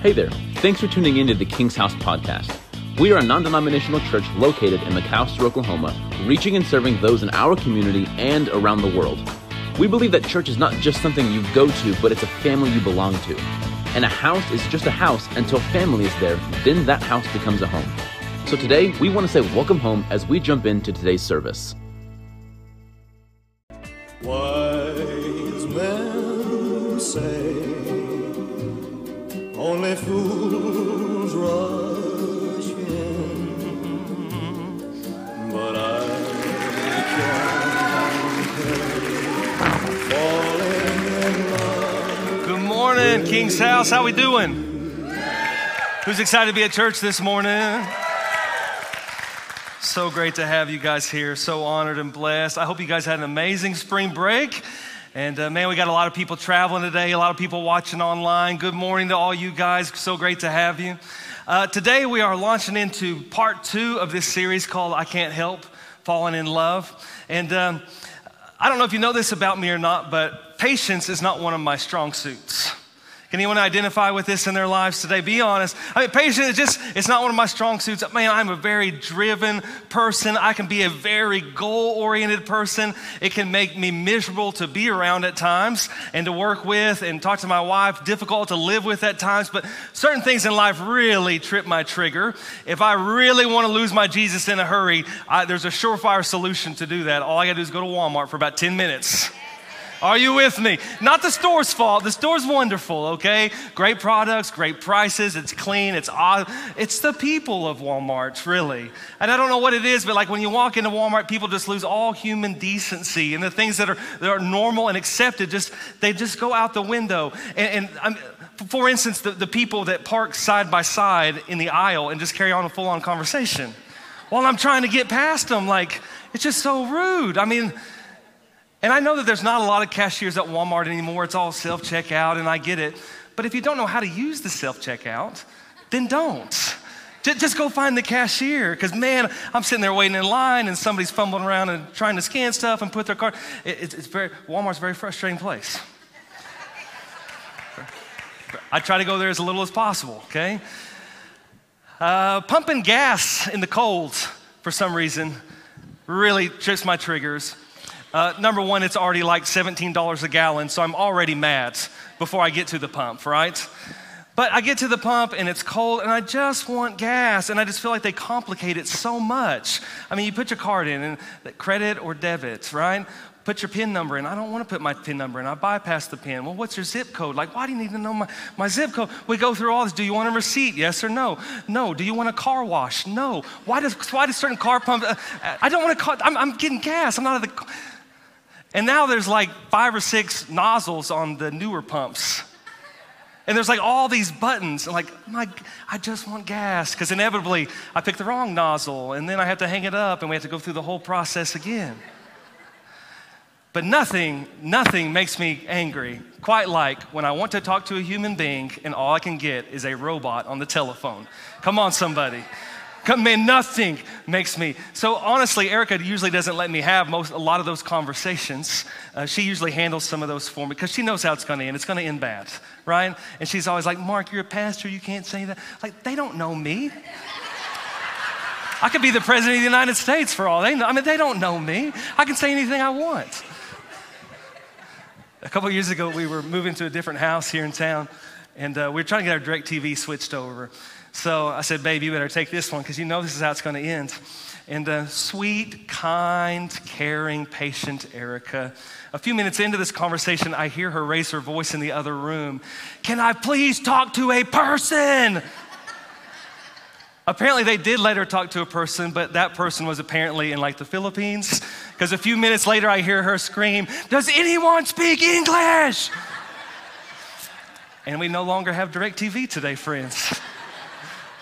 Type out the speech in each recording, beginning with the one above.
Hey there. Thanks for tuning in to the King's House podcast. We are a non denominational church located in McAlester, Oklahoma, reaching and serving those in our community and around the world. We believe that church is not just something you go to, but it's a family you belong to. And a house is just a house until family is there, then that house becomes a home. So today, we want to say welcome home as we jump into today's service. Wise only fools rush in, but I in love. Good morning, King's House. How we doing? Who's excited to be at church this morning? So great to have you guys here. So honored and blessed. I hope you guys had an amazing spring break. And uh, man, we got a lot of people traveling today, a lot of people watching online. Good morning to all you guys. So great to have you. Uh, today, we are launching into part two of this series called I Can't Help Falling in Love. And um, I don't know if you know this about me or not, but patience is not one of my strong suits. Can anyone identify with this in their lives today? Be honest. I mean, patience is just, it's not one of my strong suits. Man, I'm a very driven person. I can be a very goal oriented person. It can make me miserable to be around at times and to work with and talk to my wife, difficult to live with at times. But certain things in life really trip my trigger. If I really want to lose my Jesus in a hurry, I, there's a surefire solution to do that. All I got to do is go to Walmart for about 10 minutes. Are you with me? Not the store's fault. The store's wonderful, okay? Great products, great prices, it's clean, it's odd. It's the people of Walmart, really. And I don't know what it is, but like when you walk into Walmart, people just lose all human decency and the things that are, that are normal and accepted, just they just go out the window. And, and um, for instance, the, the people that park side by side in the aisle and just carry on a full on conversation while I'm trying to get past them, like, it's just so rude. I mean, and I know that there's not a lot of cashiers at Walmart anymore. It's all self checkout, and I get it. But if you don't know how to use the self checkout, then don't. Just go find the cashier. Because, man, I'm sitting there waiting in line, and somebody's fumbling around and trying to scan stuff and put their card. It's, very, Walmart's a very frustrating place. I try to go there as little as possible, okay? Uh, pumping gas in the cold for some reason really trips my triggers. Uh, number one, it's already like $17 a gallon, so I'm already mad before I get to the pump, right? But I get to the pump and it's cold and I just want gas and I just feel like they complicate it so much. I mean, you put your card in and credit or debit, right? Put your PIN number in. I don't want to put my PIN number in. I bypass the PIN. Well, what's your zip code? Like, why do you need to know my, my zip code? We go through all this. Do you want a receipt? Yes or no? No. Do you want a car wash? No. Why does, why does certain car pumps? Uh, I don't want to call, I'm, I'm getting gas. I'm not at the, and now there's like five or six nozzles on the newer pumps. And there's like all these buttons. I'm like, my, I just want gas. Because inevitably, I pick the wrong nozzle, and then I have to hang it up, and we have to go through the whole process again. But nothing, nothing makes me angry quite like when I want to talk to a human being, and all I can get is a robot on the telephone. Come on, somebody. Man, nothing makes me. So honestly, Erica usually doesn't let me have most, a lot of those conversations. Uh, she usually handles some of those for me because she knows how it's going to end. It's going to end bad, right? And she's always like, Mark, you're a pastor. You can't say that. Like, they don't know me. I could be the president of the United States for all they know. I mean, they don't know me. I can say anything I want. A couple years ago, we were moving to a different house here in town, and uh, we were trying to get our DirecTV switched over. So I said, babe, you better take this one because you know this is how it's going to end. And uh, sweet, kind, caring, patient Erica. A few minutes into this conversation, I hear her raise her voice in the other room. Can I please talk to a person? apparently, they did let her talk to a person, but that person was apparently in like the Philippines. Because a few minutes later, I hear her scream, Does anyone speak English? and we no longer have DirecTV today, friends.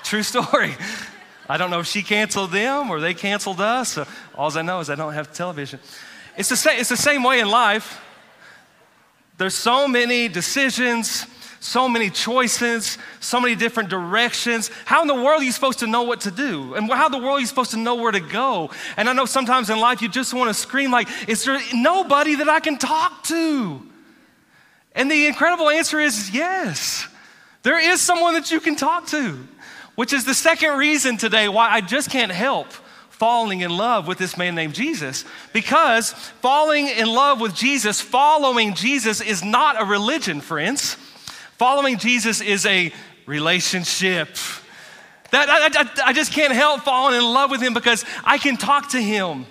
True story. I don't know if she canceled them or they canceled us. All I know is I don't have television. It's the, same, it's the same way in life. There's so many decisions, so many choices, so many different directions. How in the world are you supposed to know what to do? And how in the world are you supposed to know where to go? And I know sometimes in life you just want to scream like, is there nobody that I can talk to? And the incredible answer is yes. There is someone that you can talk to, which is the second reason today why I just can't help falling in love with this man named Jesus. Because falling in love with Jesus, following Jesus, is not a religion, friends. Following Jesus is a relationship. That, I, I, I just can't help falling in love with him because I can talk to him.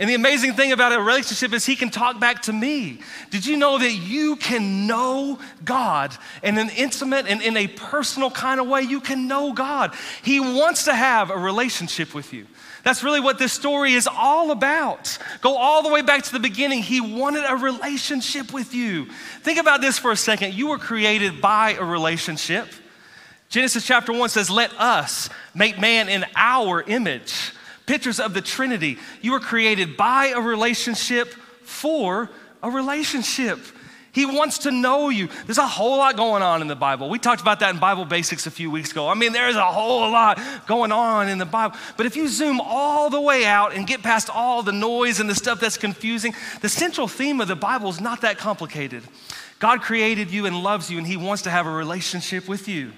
And the amazing thing about a relationship is he can talk back to me. Did you know that you can know God in an intimate and in a personal kind of way? You can know God. He wants to have a relationship with you. That's really what this story is all about. Go all the way back to the beginning. He wanted a relationship with you. Think about this for a second. You were created by a relationship. Genesis chapter 1 says, Let us make man in our image. Pictures of the Trinity. You were created by a relationship for a relationship. He wants to know you. There's a whole lot going on in the Bible. We talked about that in Bible Basics a few weeks ago. I mean, there's a whole lot going on in the Bible. But if you zoom all the way out and get past all the noise and the stuff that's confusing, the central theme of the Bible is not that complicated. God created you and loves you, and He wants to have a relationship with you.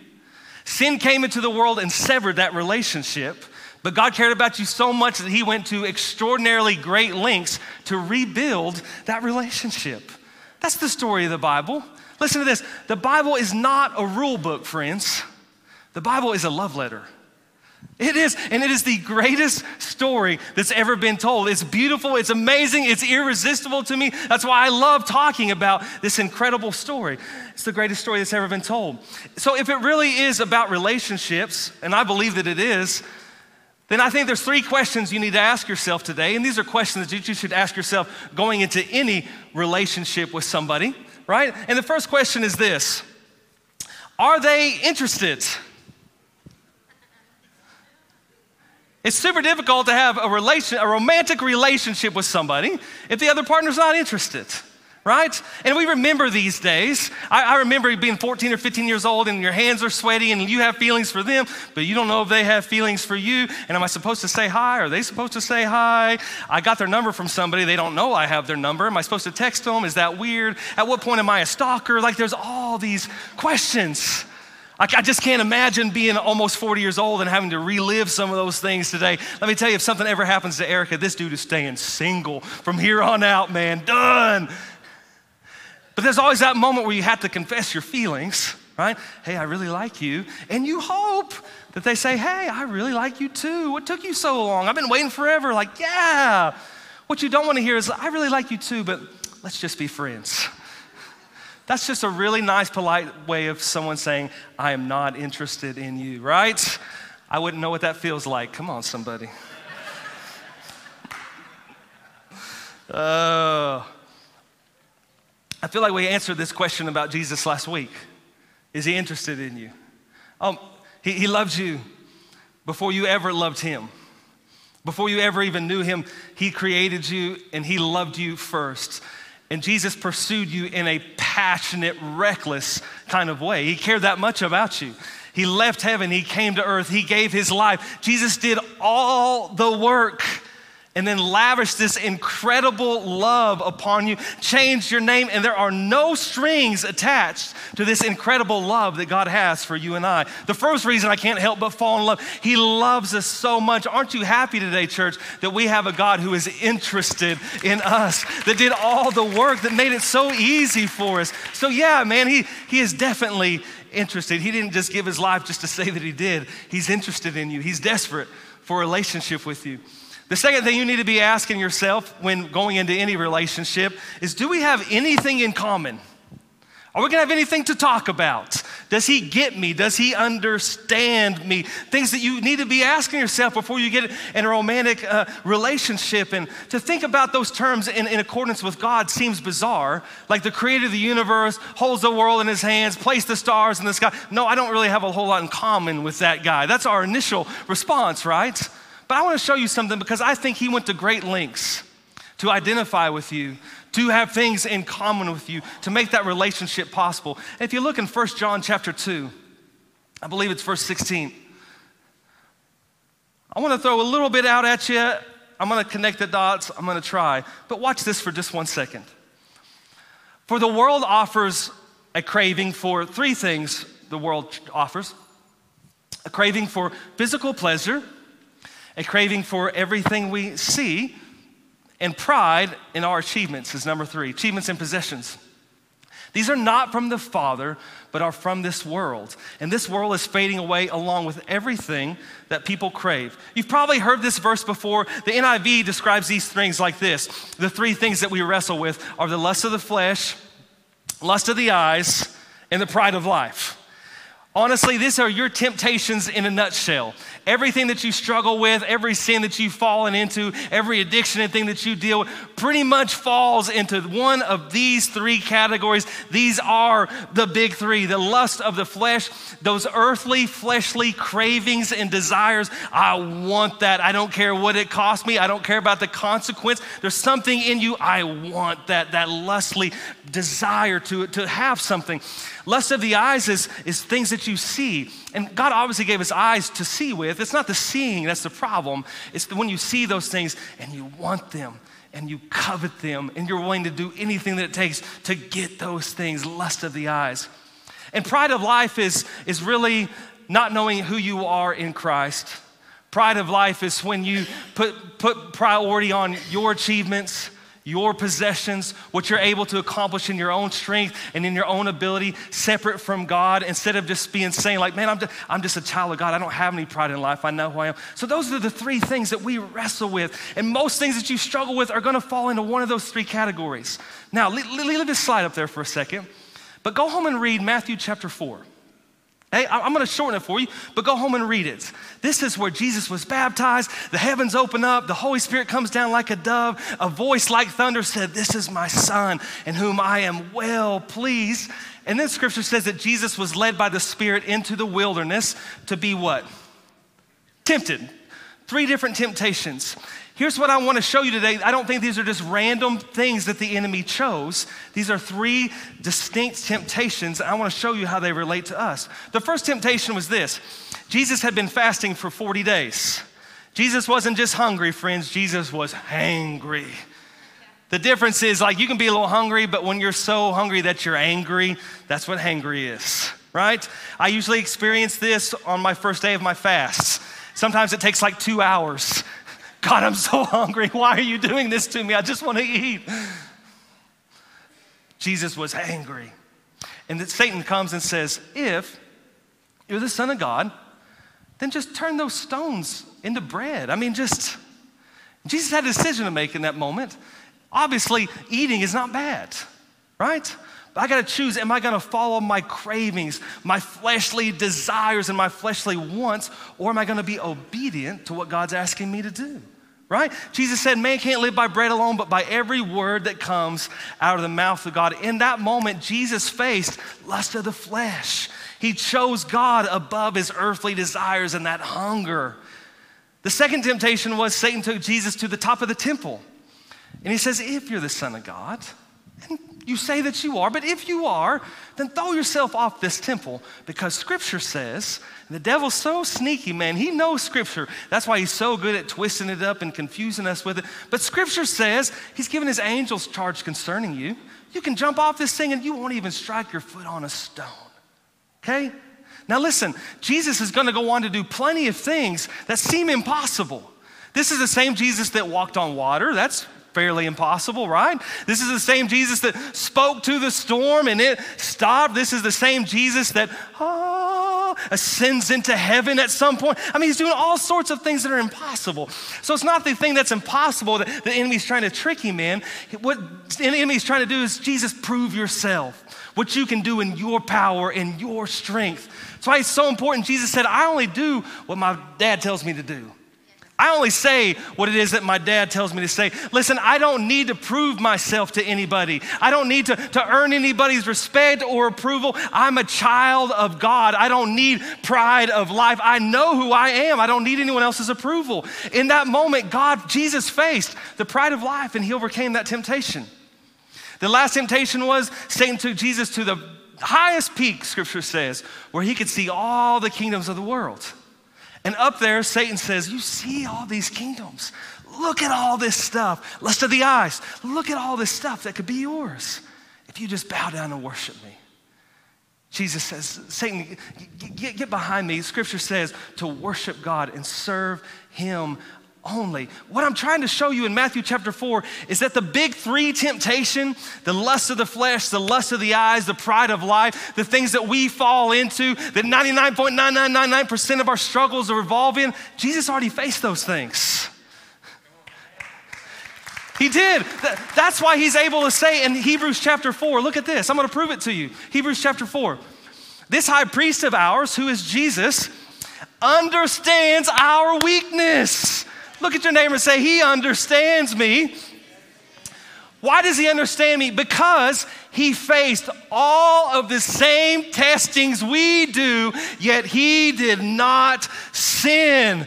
Sin came into the world and severed that relationship. But God cared about you so much that He went to extraordinarily great lengths to rebuild that relationship. That's the story of the Bible. Listen to this the Bible is not a rule book, friends, the Bible is a love letter. It is, and it is the greatest story that's ever been told. It's beautiful, it's amazing, it's irresistible to me. That's why I love talking about this incredible story. It's the greatest story that's ever been told. So, if it really is about relationships, and I believe that it is, then I think there's three questions you need to ask yourself today. And these are questions that you should ask yourself going into any relationship with somebody, right? And the first question is this Are they interested? It's super difficult to have a relation, a romantic relationship with somebody if the other partner's not interested right? And we remember these days. I, I, remember being 14 or 15 years old and your hands are sweaty and you have feelings for them, but you don't know if they have feelings for you. And am I supposed to say hi? Are they supposed to say hi? I got their number from somebody. They don't know I have their number. Am I supposed to text them? Is that weird? At what point am I a stalker? Like there's all these questions. I just can't imagine being almost 40 years old and having to relive some of those things today. Let me tell you, if something ever happens to Erica, this dude is staying single from here on out, man. Done. But there's always that moment where you have to confess your feelings, right? Hey, I really like you. And you hope that they say, hey, I really like you too. What took you so long? I've been waiting forever. Like, yeah. What you don't want to hear is, I really like you too, but let's just be friends. That's just a really nice, polite way of someone saying, I am not interested in you, right? I wouldn't know what that feels like. Come on, somebody. Oh. I feel like we answered this question about Jesus last week. Is he interested in you? Um, he, he loves you before you ever loved him. Before you ever even knew him, he created you and he loved you first. And Jesus pursued you in a passionate, reckless kind of way. He cared that much about you. He left heaven, he came to earth, he gave his life. Jesus did all the work and then lavish this incredible love upon you, change your name, and there are no strings attached to this incredible love that God has for you and I. The first reason I can't help but fall in love, He loves us so much. Aren't you happy today, church, that we have a God who is interested in us, that did all the work, that made it so easy for us? So, yeah, man, He, he is definitely interested. He didn't just give His life just to say that He did, He's interested in you, He's desperate for a relationship with you. The second thing you need to be asking yourself when going into any relationship is do we have anything in common? Are we gonna have anything to talk about? Does he get me? Does he understand me? Things that you need to be asking yourself before you get in a romantic uh, relationship. And to think about those terms in, in accordance with God seems bizarre. Like the creator of the universe holds the world in his hands, placed the stars in the sky. No, I don't really have a whole lot in common with that guy. That's our initial response, right? But I want to show you something because I think he went to great lengths to identify with you, to have things in common with you, to make that relationship possible. If you look in 1 John chapter 2, I believe it's verse 16. I want to throw a little bit out at you. I'm going to connect the dots. I'm going to try. But watch this for just one second. For the world offers a craving for three things the world offers a craving for physical pleasure, a craving for everything we see, and pride in our achievements is number three achievements and possessions. These are not from the Father, but are from this world. And this world is fading away along with everything that people crave. You've probably heard this verse before. The NIV describes these things like this The three things that we wrestle with are the lust of the flesh, lust of the eyes, and the pride of life. Honestly, these are your temptations in a nutshell. Everything that you struggle with, every sin that you've fallen into, every addiction and thing that you deal with, pretty much falls into one of these three categories. These are the big three the lust of the flesh, those earthly, fleshly cravings and desires. I want that. I don't care what it costs me, I don't care about the consequence. There's something in you, I want that, that lustly desire to, to have something. Lust of the eyes is, is things that you see. And God obviously gave us eyes to see with. It's not the seeing that's the problem. It's the, when you see those things and you want them and you covet them and you're willing to do anything that it takes to get those things, lust of the eyes. And pride of life is, is really not knowing who you are in Christ. Pride of life is when you put, put priority on your achievements, your possessions, what you're able to accomplish in your own strength and in your own ability, separate from God, instead of just being saying, like, man, I'm just, I'm just a child of God. I don't have any pride in life. I know who I am. So, those are the three things that we wrestle with. And most things that you struggle with are going to fall into one of those three categories. Now, leave, this slide up there for a second, but go home and read Matthew chapter 4. Hey, I'm to shorten it for you, but go home and read it. This is where Jesus was baptized. The heavens open up. The Holy Spirit comes down like a dove. A voice like thunder said, This is my son in whom I am well pleased. And then scripture says that Jesus was led by the Spirit into the wilderness to be what? Tempted. Three different temptations. Here's what I want to show you today. I don't think these are just random things that the enemy chose. These are three distinct temptations. I want to show you how they relate to us. The first temptation was this Jesus had been fasting for 40 days. Jesus wasn't just hungry, friends, Jesus was hangry. The difference is like you can be a little hungry, but when you're so hungry that you're angry, that's what hangry is, right? I usually experience this on my first day of my fasts. Sometimes it takes like two hours God, I'm so hungry. Why are you doing this to me? I just want to eat. Jesus was angry. And that Satan comes and says, If you're the Son of God, then just turn those stones into bread. I mean, just, Jesus had a decision to make in that moment. Obviously, eating is not bad, right? But I got to choose am I going to follow my cravings, my fleshly desires, and my fleshly wants, or am I going to be obedient to what God's asking me to do? Right? Jesus said, Man can't live by bread alone, but by every word that comes out of the mouth of God. In that moment, Jesus faced lust of the flesh. He chose God above his earthly desires and that hunger. The second temptation was Satan took Jesus to the top of the temple. And he says, If you're the Son of God, and you say that you are, but if you are, then throw yourself off this temple because scripture says, the devil's so sneaky, man. He knows scripture. That's why he's so good at twisting it up and confusing us with it. But scripture says he's given his angels charge concerning you. You can jump off this thing and you won't even strike your foot on a stone. Okay? Now listen, Jesus is going to go on to do plenty of things that seem impossible. This is the same Jesus that walked on water. That's fairly impossible, right? This is the same Jesus that spoke to the storm and it stopped. This is the same Jesus that ah, ascends into heaven at some point. I mean, he's doing all sorts of things that are impossible. So it's not the thing that's impossible that the enemy's trying to trick him in. What the enemy's trying to do is Jesus, prove yourself. What you can do in your power, in your strength. That's why it's so important. Jesus said, I only do what my dad tells me to do. I only say what it is that my dad tells me to say. Listen, I don't need to prove myself to anybody. I don't need to, to earn anybody's respect or approval. I'm a child of God. I don't need pride of life. I know who I am. I don't need anyone else's approval. In that moment, God, Jesus faced the pride of life and he overcame that temptation. The last temptation was Satan took Jesus to the highest peak, scripture says, where he could see all the kingdoms of the world. And up there, Satan says, You see all these kingdoms. Look at all this stuff. Lust of the eyes. Look at all this stuff that could be yours if you just bow down and worship me. Jesus says, Satan, get, get behind me. Scripture says to worship God and serve Him only. What I'm trying to show you in Matthew chapter 4 is that the big three temptation, the lust of the flesh, the lust of the eyes, the pride of life, the things that we fall into, that 99.9999% of our struggles revolve in, Jesus already faced those things. He did. That's why he's able to say in Hebrews chapter 4, look at this. I'm going to prove it to you. Hebrews chapter 4. This high priest of ours, who is Jesus, understands our weakness. Look at your neighbor and say, He understands me. Why does he understand me? Because he faced all of the same testings we do, yet he did not sin.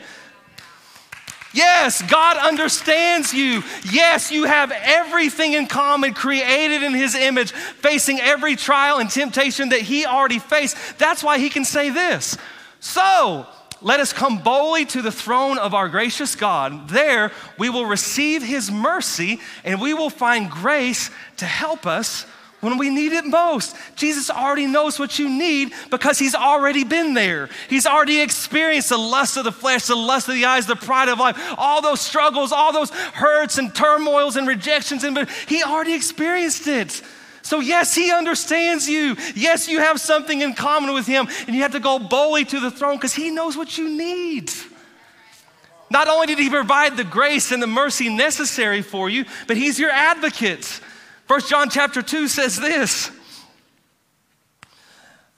Yes, God understands you. Yes, you have everything in common, created in His image, facing every trial and temptation that He already faced. That's why He can say this. So, let us come boldly to the throne of our gracious God. There we will receive His mercy and we will find grace to help us when we need it most. Jesus already knows what you need because he's already been there. He's already experienced the lust of the flesh, the lust of the eyes, the pride of life, all those struggles, all those hurts and turmoils and rejections, and he already experienced it. So, yes, he understands you. Yes, you have something in common with him, and you have to go boldly to the throne because he knows what you need. Not only did he provide the grace and the mercy necessary for you, but he's your advocate. First John chapter 2 says this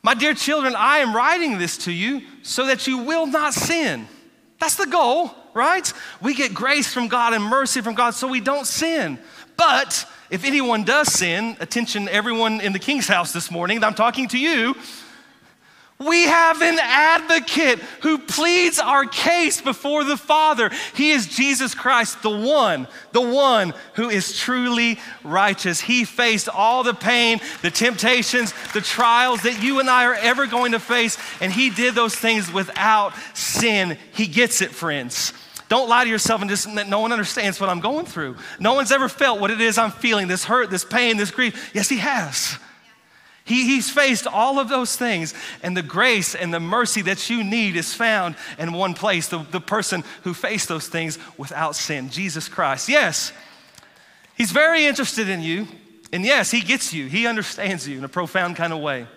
My dear children, I am writing this to you so that you will not sin. That's the goal, right? We get grace from God and mercy from God so we don't sin. But if anyone does sin, attention, everyone in the king's house this morning, I'm talking to you we have an advocate who pleads our case before the Father. He is Jesus Christ, the one, the one who is truly righteous. He faced all the pain, the temptations, the trials that you and I are ever going to face, and He did those things without sin. He gets it, friends. Don't lie to yourself and just that no one understands what I'm going through. No one's ever felt what it is I'm feeling this hurt, this pain, this grief. Yes, He has. He, he's faced all of those things, and the grace and the mercy that you need is found in one place the, the person who faced those things without sin, Jesus Christ. Yes, He's very interested in you, and yes, He gets you, He understands you in a profound kind of way.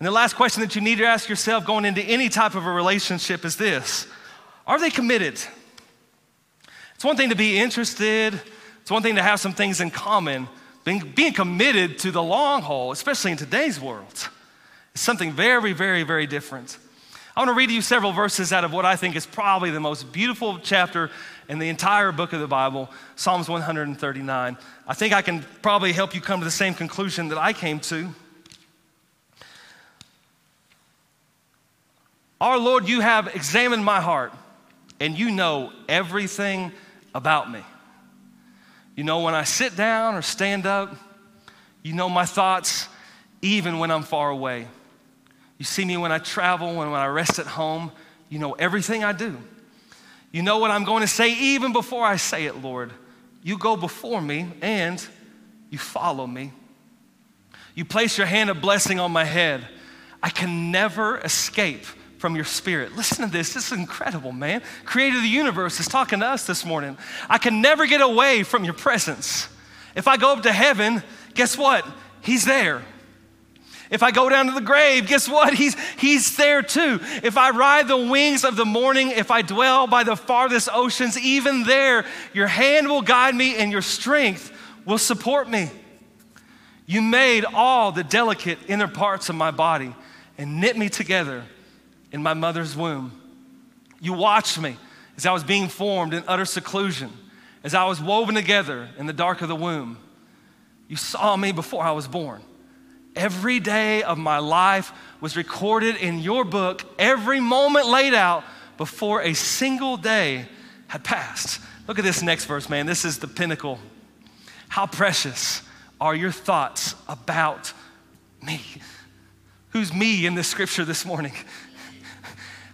And the last question that you need to ask yourself going into any type of a relationship is this Are they committed? It's one thing to be interested, it's one thing to have some things in common. Being, being committed to the long haul, especially in today's world, is something very, very, very different. I want to read to you several verses out of what I think is probably the most beautiful chapter in the entire book of the Bible, Psalms 139. I think I can probably help you come to the same conclusion that I came to. Our Lord, you have examined my heart, and you know everything about me. You know when I sit down or stand up. You know my thoughts even when I'm far away. You see me when I travel, when, when I rest at home. You know everything I do. You know what I'm going to say even before I say it, Lord. You go before me and you follow me. You place your hand of blessing on my head. I can never escape from your spirit. Listen to this. This is incredible, man. Creator of the universe is talking to us this morning. I can never get away from your presence. If I go up to heaven, guess what? He's there. If I go down to the grave, guess what? He's, he's there too. If I ride the wings of the morning, if I dwell by the farthest oceans, even there, your hand will guide me and your strength will support me. You made all the delicate inner parts of my body and knit me together in my mother's womb. You watched me as I was being formed in utter seclusion, as I was woven together in the dark of the womb. You saw me before I was born. Every day of my life was recorded in your book, every moment laid out before a single day had passed. Look at this next verse, man. This is the pinnacle. How precious are your thoughts about me? Who's me in this scripture this morning?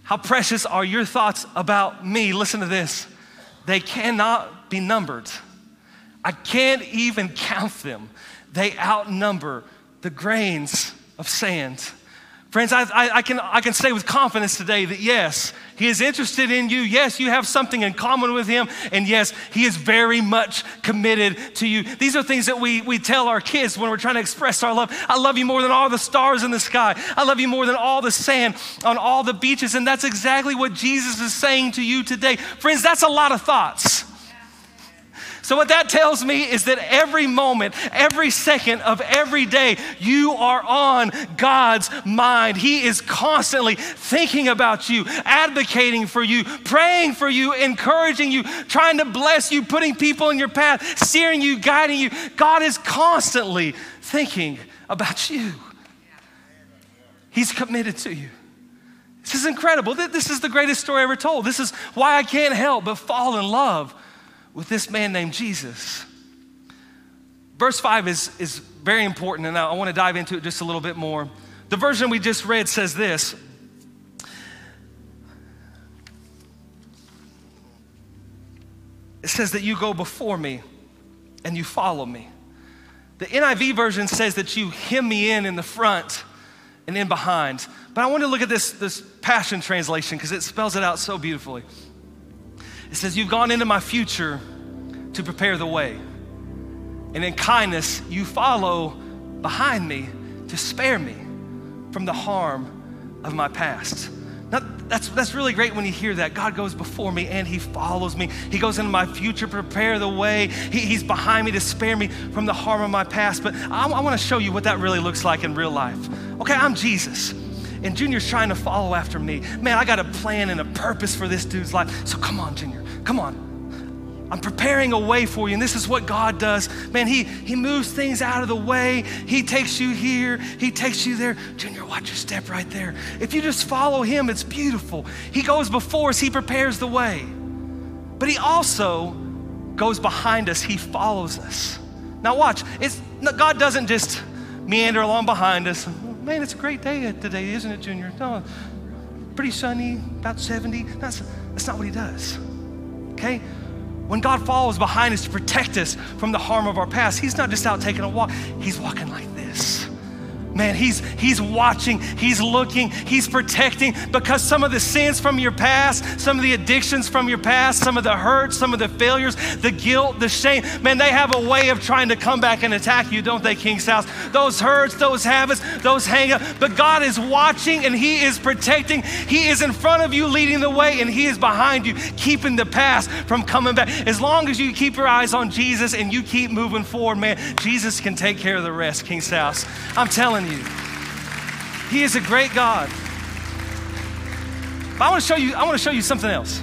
How precious are your thoughts about me? Listen to this. They cannot be numbered. I can't even count them. They outnumber the grains of sand. Friends, I, I, I, can, I can say with confidence today that yes, He is interested in you. Yes, you have something in common with Him. And yes, He is very much committed to you. These are things that we, we tell our kids when we're trying to express our love. I love you more than all the stars in the sky. I love you more than all the sand on all the beaches. And that's exactly what Jesus is saying to you today. Friends, that's a lot of thoughts. So, what that tells me is that every moment, every second of every day, you are on God's mind. He is constantly thinking about you, advocating for you, praying for you, encouraging you, trying to bless you, putting people in your path, steering you, guiding you. God is constantly thinking about you. He's committed to you. This is incredible. This is the greatest story ever told. This is why I can't help but fall in love with this man named Jesus. Verse 5 is, is very important, and I, want to dive into it just a little bit more. The version we just read says this It says that you go before me and you follow me. The NIV version says that you hem me in in the front and in behind. But I want to look at this, this Passion Translation because it spells it out so beautifully. It says, You've gone into my future to prepare the way. And in kindness, you follow behind me to spare me from the harm of my past. Now, that's, that's really great when you hear that. God goes before me and He follows me. He goes into my future, prepare the way. He, he's behind me to spare me from the harm of my past. But I, I want to show you what that really looks like in real life. Okay, I'm Jesus and Junior's trying to follow after me. Man, I got a plan and a purpose for this dude's life. So come on, Junior, come on. I'm preparing a way for you, and this is what God does. Man, He He moves things out of the way. He takes you here, He takes you there. Junior, watch your step right there. If you just follow Him, it's beautiful. He goes before us, He prepares the way. But He also goes behind us, He follows us. Now watch, it's God doesn't just meander along behind us man, it's a great day today, isn't it, Junior? No, pretty sunny, about 70. That's, that's not what he does. Okay? When God follows behind us to protect us from the harm of our past, He's not just out taking a walk, He's walking like. Man, he's, he's watching, he's looking, he's protecting because some of the sins from your past, some of the addictions from your past, some of the hurts, some of the failures, the guilt, the shame, man, they have a way of trying to come back and attack you, don't they, King's House? Those hurts, those habits, those hang up. But God is watching and he is protecting. He is in front of you leading the way and he is behind you, keeping the past from coming back. As long as you keep your eyes on Jesus and you keep moving forward, man, Jesus can take care of the rest, King's House. I'm telling you you. He is a great God. But I want to show you, I want to show you something else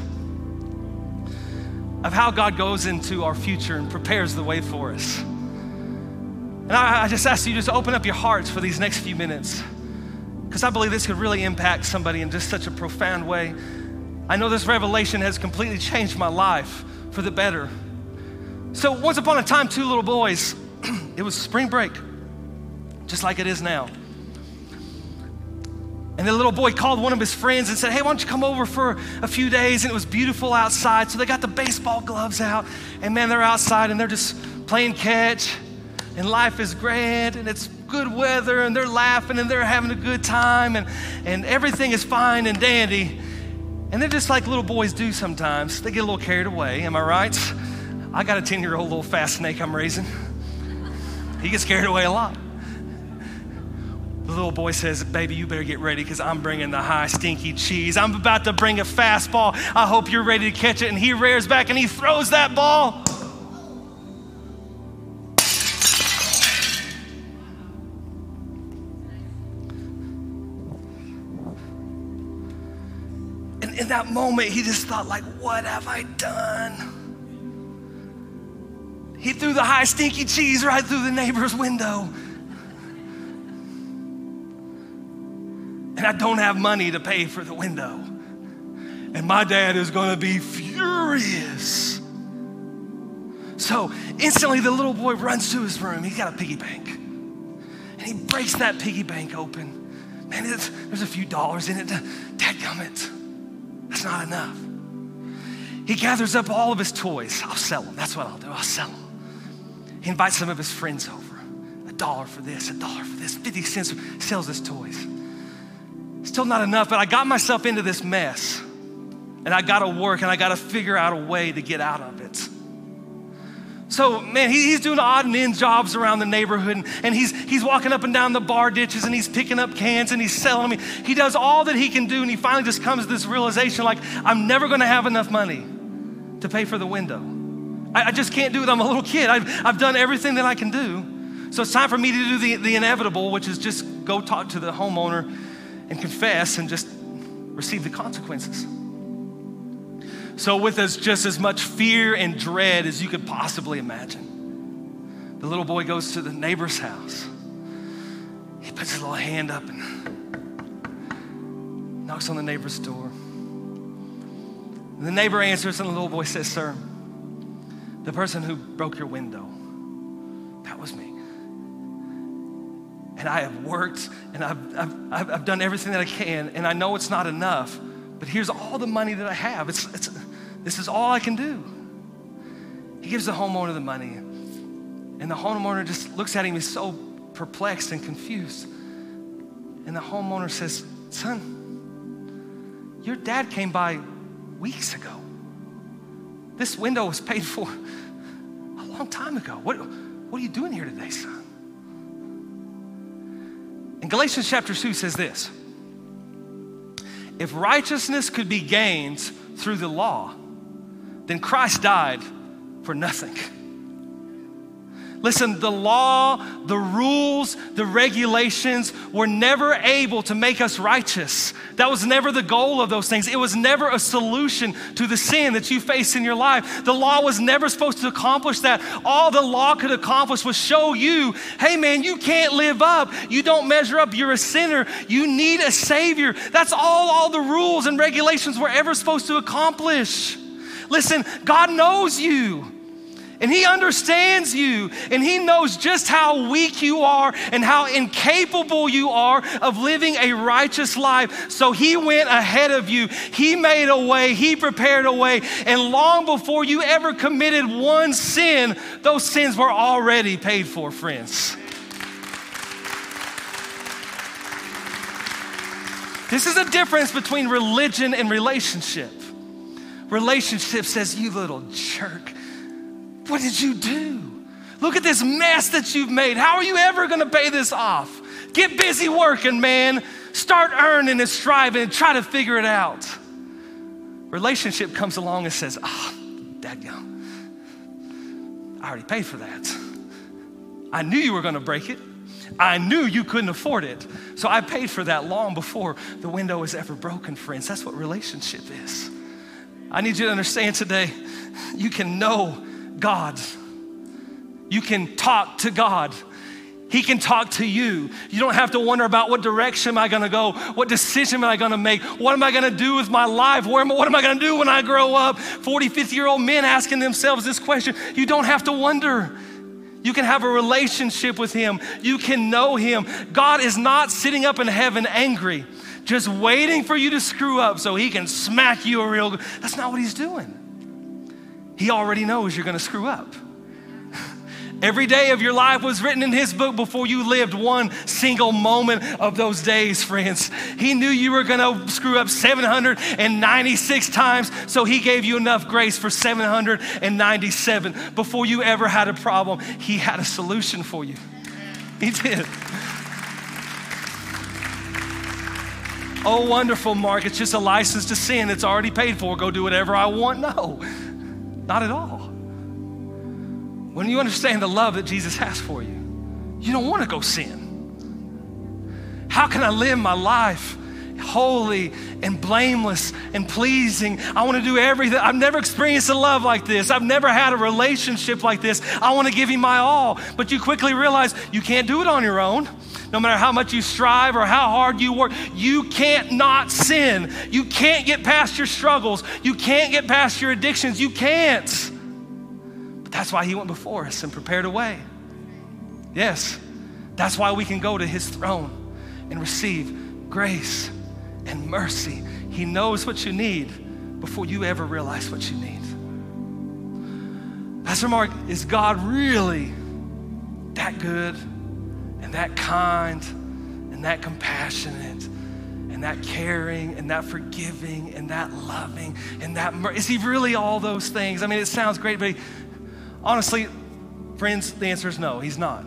of how God goes into our future and prepares the way for us. And I, I just ask you just open up your hearts for these next few minutes. Because I believe this could really impact somebody in just such a profound way. I know this revelation has completely changed my life for the better. So, once upon a time, two little boys, it was spring break just like it is now. And the little boy called one of his friends and said, Hey, why don't you come over for a few days? And it was beautiful outside. So they got the baseball gloves out. And man, they're outside and they're just playing catch. And life is grand and it's good weather and they're laughing and they're having a good time and, and everything is fine and dandy. And they're just like little boys do sometimes. They get a little carried away. Am I right? I got a 10 year old little fast snake I'm raising. He gets carried away a lot. The little boy says, Baby, you better get ready because I'm bringing the high, stinky cheese. I'm about to bring a fastball. I hope you're ready to catch it. And he rears back and he throws that ball. And in that moment, he just thought, like, what have I done? He threw the high, stinky cheese right through the neighbor's window. And I don't have money to pay for the window. And my dad is going to be furious. So instantly, the little boy runs to his room. He's got a piggy bank. And he breaks that piggy bank open. Man, there's a few dollars in it. Dadgummit. That's not enough. He gathers up all of his toys. I'll sell them. That's what I'll do. I'll sell them. He invites some of his friends over. A dollar for this, a dollar for this, 50 cents sells his toys. Still not enough, but I got myself into this mess. And I gotta work and I gotta figure out a way to get out of it. So, man, he, he's doing odd and end jobs around the neighborhood, and, and, he's, he's walking up and down the bar ditches, and he's picking up cans, and he's selling them. He does all that he can do, and he finally just comes to this realization like, I'm never gonna have enough money to pay for the window. I, I just can't do it. I'm a little kid. I've, I've done everything that I can do. So it's time for me to do the, the inevitable, which is just go talk to the homeowner and confess and just receive the consequences. So, with as just as much fear and dread as you could possibly imagine, the little boy goes to the neighbor's house. He puts his little hand up and knocks on the neighbor's door. The neighbor answers, and the little boy says, Sir, the person who broke your window, that was me. And I have worked and I've, I've, I've done everything that I can, and I know it's not enough, but here's all the money that I have. It's, it's, this is all I can do. He gives the homeowner the money, and the homeowner just looks at him, he's so perplexed and confused. And the homeowner says, Son, your dad came by weeks ago. This window was paid for a long time ago. What, what are you doing here today, son? And Galatians chapter 2 says this If righteousness could be gained through the law, then Christ died for nothing. Listen, the law, the rules, the regulations were never able to make us righteous. That was never the goal of those things. It was never a solution to the sin that you face in your life. The law was never supposed to accomplish that. All the law could accomplish was show you, hey man, you can't live up. You don't measure up. You're a sinner. You need a Savior. That's all all the rules and regulations were ever supposed to accomplish. Listen, God knows you. And he understands you, and he knows just how weak you are and how incapable you are of living a righteous life. So he went ahead of you. He made a way, he prepared a way. And long before you ever committed one sin, those sins were already paid for, friends. This is a difference between religion and relationship. Relationship says, You little jerk, what did you do? Look at this mess that you've made. How are you ever gonna pay this off? Get busy working, man. Start earning and striving and try to figure it out. Relationship comes along and says, Ah, oh, dadgum, I already paid for that. I knew you were gonna break it. I knew you couldn't afford it. So I paid for that long before the window was ever broken, friends. That's what relationship is. I need you to understand today you can know God, you can talk to God. He can talk to you. You don't have to wonder about what direction am I gonna go? What decision am I gonna make? What am I gonna do with my life? Where am, what am I gonna do when I grow up? 40, 50 year old men asking themselves this question. You don't have to wonder. You can have a relationship with Him. You can know Him. God is not sitting up in heaven angry just waiting for you to screw up so he can smack you a real good. That's not what he's doing. He already knows you're going to screw up. Every day of your life was written in his book before you lived one single moment of those days, friends. He knew you were going to screw up 796 times, so he gave you enough grace for 797. Before you ever had a problem, he had a solution for you. He did. Oh, wonderful, Mark. It's just a license to sin. It's already paid for. Go do whatever I want. No, not at all. When you understand the love that Jesus has for you, you don't want to go sin. How can I live my life holy and blameless and pleasing? I want to do everything. I've never experienced a love like this. I've never had a relationship like this. I want to give him my all. But you quickly realize you can't do it on your own no matter how much you strive or how hard you work, you can't not sin. You can't get past your struggles. You can't get past your addictions. You can't. But that's why He went before us and prepared a way. Yes, that's why we can go to His throne and receive grace and mercy. He knows what you need before you ever realize what you need. Pastor Mark, is God really that good? That kind and that compassionate and that caring and that forgiving and that loving and that mer- is he really all those things? I mean, it sounds great, but he, honestly, friends, the answer is no, he's not.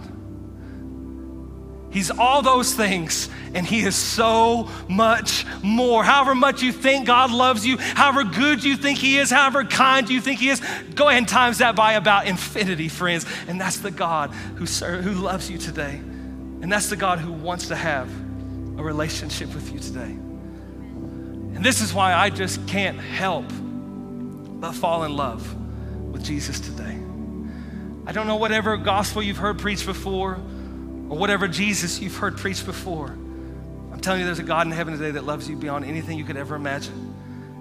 He's all those things, and He is so much more. However much you think God loves you, however good you think He is, however kind you think He is, go ahead and times that by about infinity, friends. And that's the God who, serve, who loves you today. And that's the God who wants to have a relationship with you today. And this is why I just can't help but fall in love with Jesus today. I don't know whatever gospel you've heard preached before or whatever Jesus you've heard preached before. I'm telling you, there's a God in heaven today that loves you beyond anything you could ever imagine.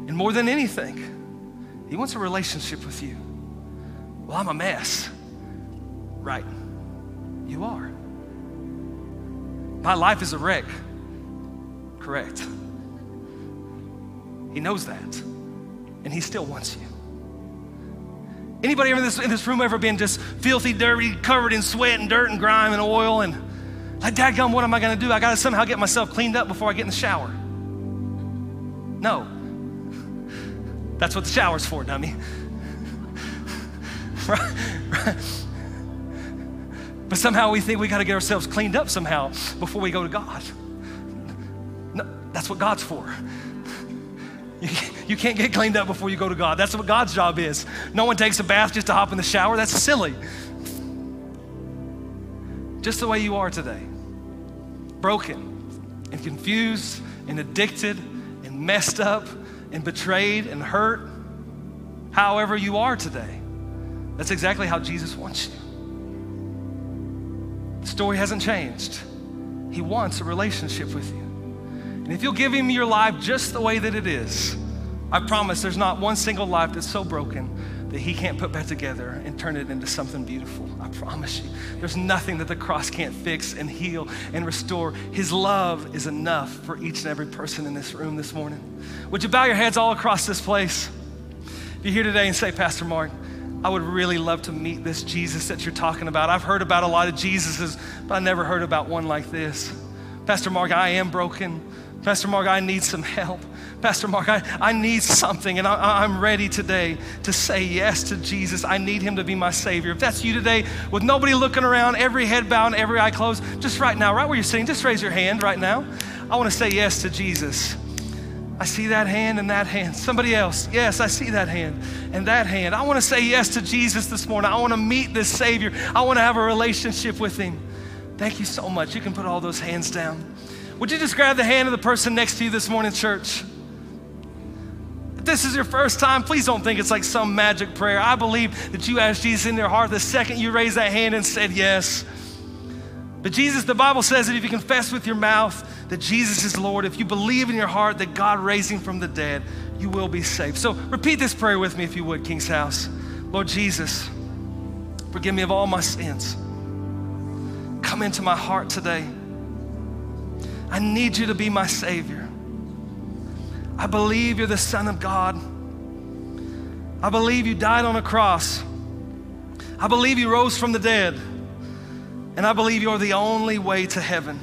And more than anything, He wants a relationship with you. Well, I'm a mess. Right. You are. My life is a wreck. Correct. He knows that. And He still wants you. Anybody in this, in this room ever been just filthy, dirty, covered in sweat and dirt and grime and oil and like, dadgum, what am I gonna do? I gotta somehow get myself cleaned up before I get in the shower. No. That's what the shower's for, dummy. right, right. But somehow we think we gotta get ourselves cleaned up somehow before we go to God. No, that's what God's for. You, you can't get cleaned up before you go to God. That's what God's job is. No one takes a bath just to hop in the shower. That's silly. Just the way you are today broken and confused and addicted and messed up and betrayed and hurt. However, you are today. That's exactly how Jesus wants you. Story hasn't changed. He wants a relationship with you. And if you'll give him your life just the way that it is, I promise there's not one single life that's so broken that he can't put back together and turn it into something beautiful. I promise you. There's nothing that the cross can't fix and heal and restore. His love is enough for each and every person in this room this morning. Would you bow your heads all across this place? If you're here today and say, Pastor Mark, I would really love to meet this Jesus that you're talking about. I've heard about a lot of Jesuses, but I never heard about one like this. Pastor Mark, I am broken. Pastor Mark, I need some help. Pastor Mark, I, I need something, and I, I'm ready today to say yes to Jesus. I need him to be my Savior. If that's you today, with nobody looking around, every head bowed, every eye closed, just right now, right where you're sitting, just raise your hand right now. I want to say yes to Jesus. I see that hand and that hand. Somebody else, yes, I see that hand and that hand. I want to say yes to Jesus this morning. I want to meet this Savior. I want to have a relationship with Him. Thank you so much. You can put all those hands down. Would you just grab the hand of the person next to you this morning, church? If this is your first time, please don't think it's like some magic prayer. I believe that you asked Jesus in your heart the second you raised that hand and said yes. But Jesus, the Bible says that if you confess with your mouth that Jesus is Lord, if you believe in your heart that God raised him from the dead, you will be saved. So repeat this prayer with me if you would, King's House. Lord Jesus, forgive me of all my sins. Come into my heart today. I need you to be my Savior. I believe you're the Son of God. I believe you died on a cross. I believe you rose from the dead. And I believe you're the only way to heaven.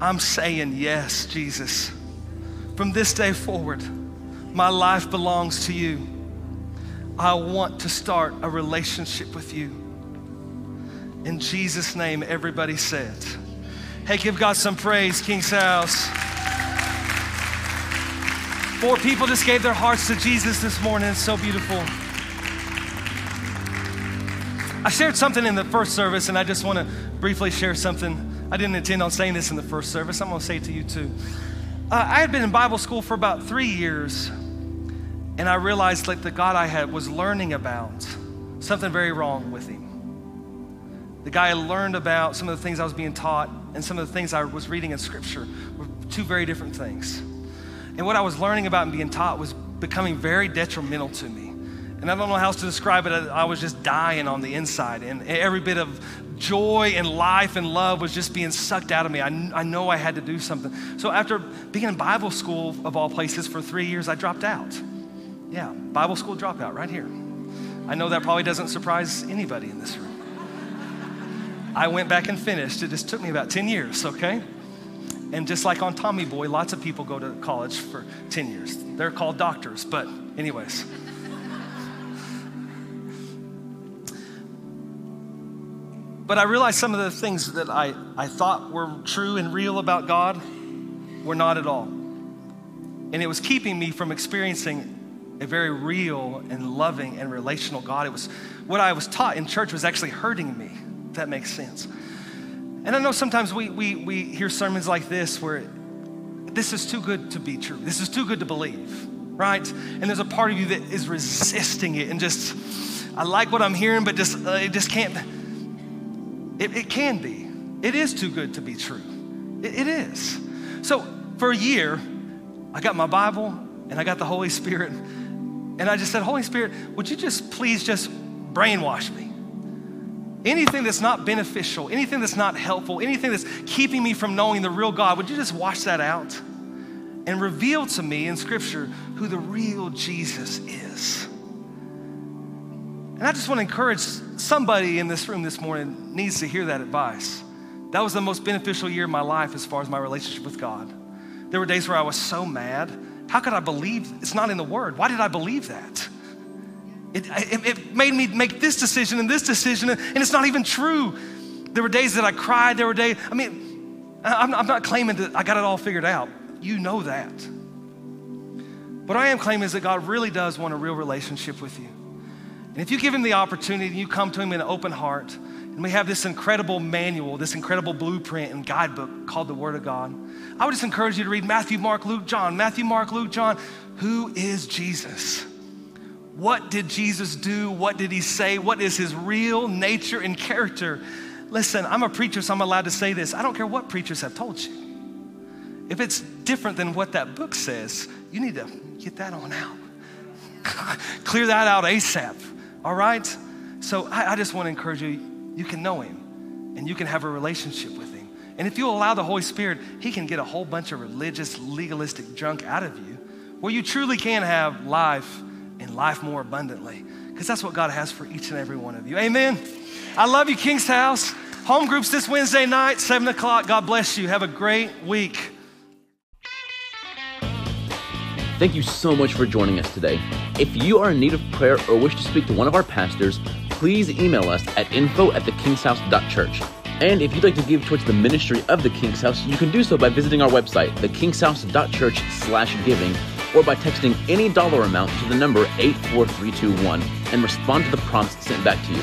I'm saying yes, Jesus. From this day forward, my life belongs to you. I want to start a relationship with you. In Jesus' name, everybody said, Hey, give God some praise, King's House. Four people just gave their hearts to Jesus this morning. It's so beautiful. I shared something in the first service, and I just want to briefly share something. I didn't intend on saying this in the first service. I'm going to say it to you too. Uh, I had been in Bible school for about three years, and I realized like the God I had was learning about something very wrong with him. The guy I learned about, some of the things I was being taught, and some of the things I was reading in Scripture were two very different things. And what I was learning about and being taught was becoming very detrimental to me. And I don't know how else to describe it. I was just dying on the inside, and every bit of joy and life and love was just being sucked out of me. I, I know I had to do something. So after being in Bible school, of all places, for three years, I dropped out. Yeah, Bible school dropout right here. I know that probably doesn't surprise anybody in this room. I went back and finished. It just took me about 10 years, okay? And just like on Tommy Boy, lots of people go to college for 10 years. They're called doctors, but, anyways. But I realized some of the things that I, I thought were true and real about God were not at all. And it was keeping me from experiencing a very real and loving and relational God. It was what I was taught in church was actually hurting me, that makes sense. And I know sometimes we, we, we hear sermons like this where this is too good to be true. This is too good to believe, right? And there's a part of you that is resisting it and just, I like what I'm hearing, but just, uh, it just can't. It, it, can be. It is too good to be true. It, it is. So for a year, I got my Bible and I got the Holy Spirit and I just said, Holy Spirit, would you just please just brainwash me? Anything that's not beneficial, anything that's not helpful, anything that's keeping me from knowing the real God, would you just wash that out and reveal to me in Scripture who the real Jesus is? And I just want to encourage somebody in this room this morning needs to hear that advice. That was the most beneficial year of my life as far as my relationship with God. There were days where I was so mad how could I believe it's not in the Word? Why did I believe that? It, it, it, made me make this decision and this decision, and it's not even true. There were days that I cried. There were days, I mean, I'm, I'm not claiming that I got it all figured out. You know that. What I am claiming is that God really does want a real relationship with you. And if you give Him the opportunity and you come to Him in an open heart, and we have this incredible manual, this incredible blueprint and guidebook called the Word of God. I would just encourage you to read Matthew, Mark, Luke, John. Matthew, Mark, Luke, John. Who is Jesus? What did Jesus do? What did he say? What is his real nature and character? Listen, I'm a preacher, so I'm allowed to say this. I don't care what preachers have told you. If it's different than what that book says, you need to get that on out. Clear that out ASAP, all right? So I, I just want to encourage you you can know Him and you can have a relationship with Him. And if you allow the Holy Spirit, He can get a whole bunch of religious, legalistic junk out of you where you truly can have life and life more abundantly. Because that's what God has for each and every one of you. Amen. I love you, King's House. Home groups this Wednesday night, 7 o'clock. God bless you. Have a great week. Thank you so much for joining us today. If you are in need of prayer or wish to speak to one of our pastors, please email us at info at thekingshouse.church. And if you'd like to give towards the ministry of the King's House, you can do so by visiting our website, thekingshouse.church slash giving, or by texting any dollar amount to the number 84321 and respond to the prompts sent back to you.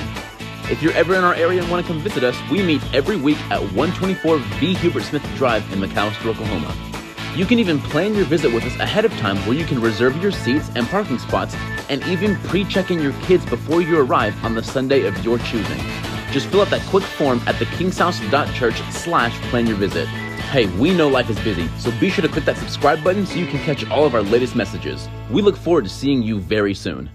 If you're ever in our area and want to come visit us, we meet every week at 124 V. Hubert Smith Drive in McAlester, Oklahoma. You can even plan your visit with us ahead of time where you can reserve your seats and parking spots and even pre-check in your kids before you arrive on the Sunday of your choosing. Just fill out that quick form at thekingshouse.church slash plan your visit. Hey, we know life is busy, so be sure to click that subscribe button so you can catch all of our latest messages. We look forward to seeing you very soon.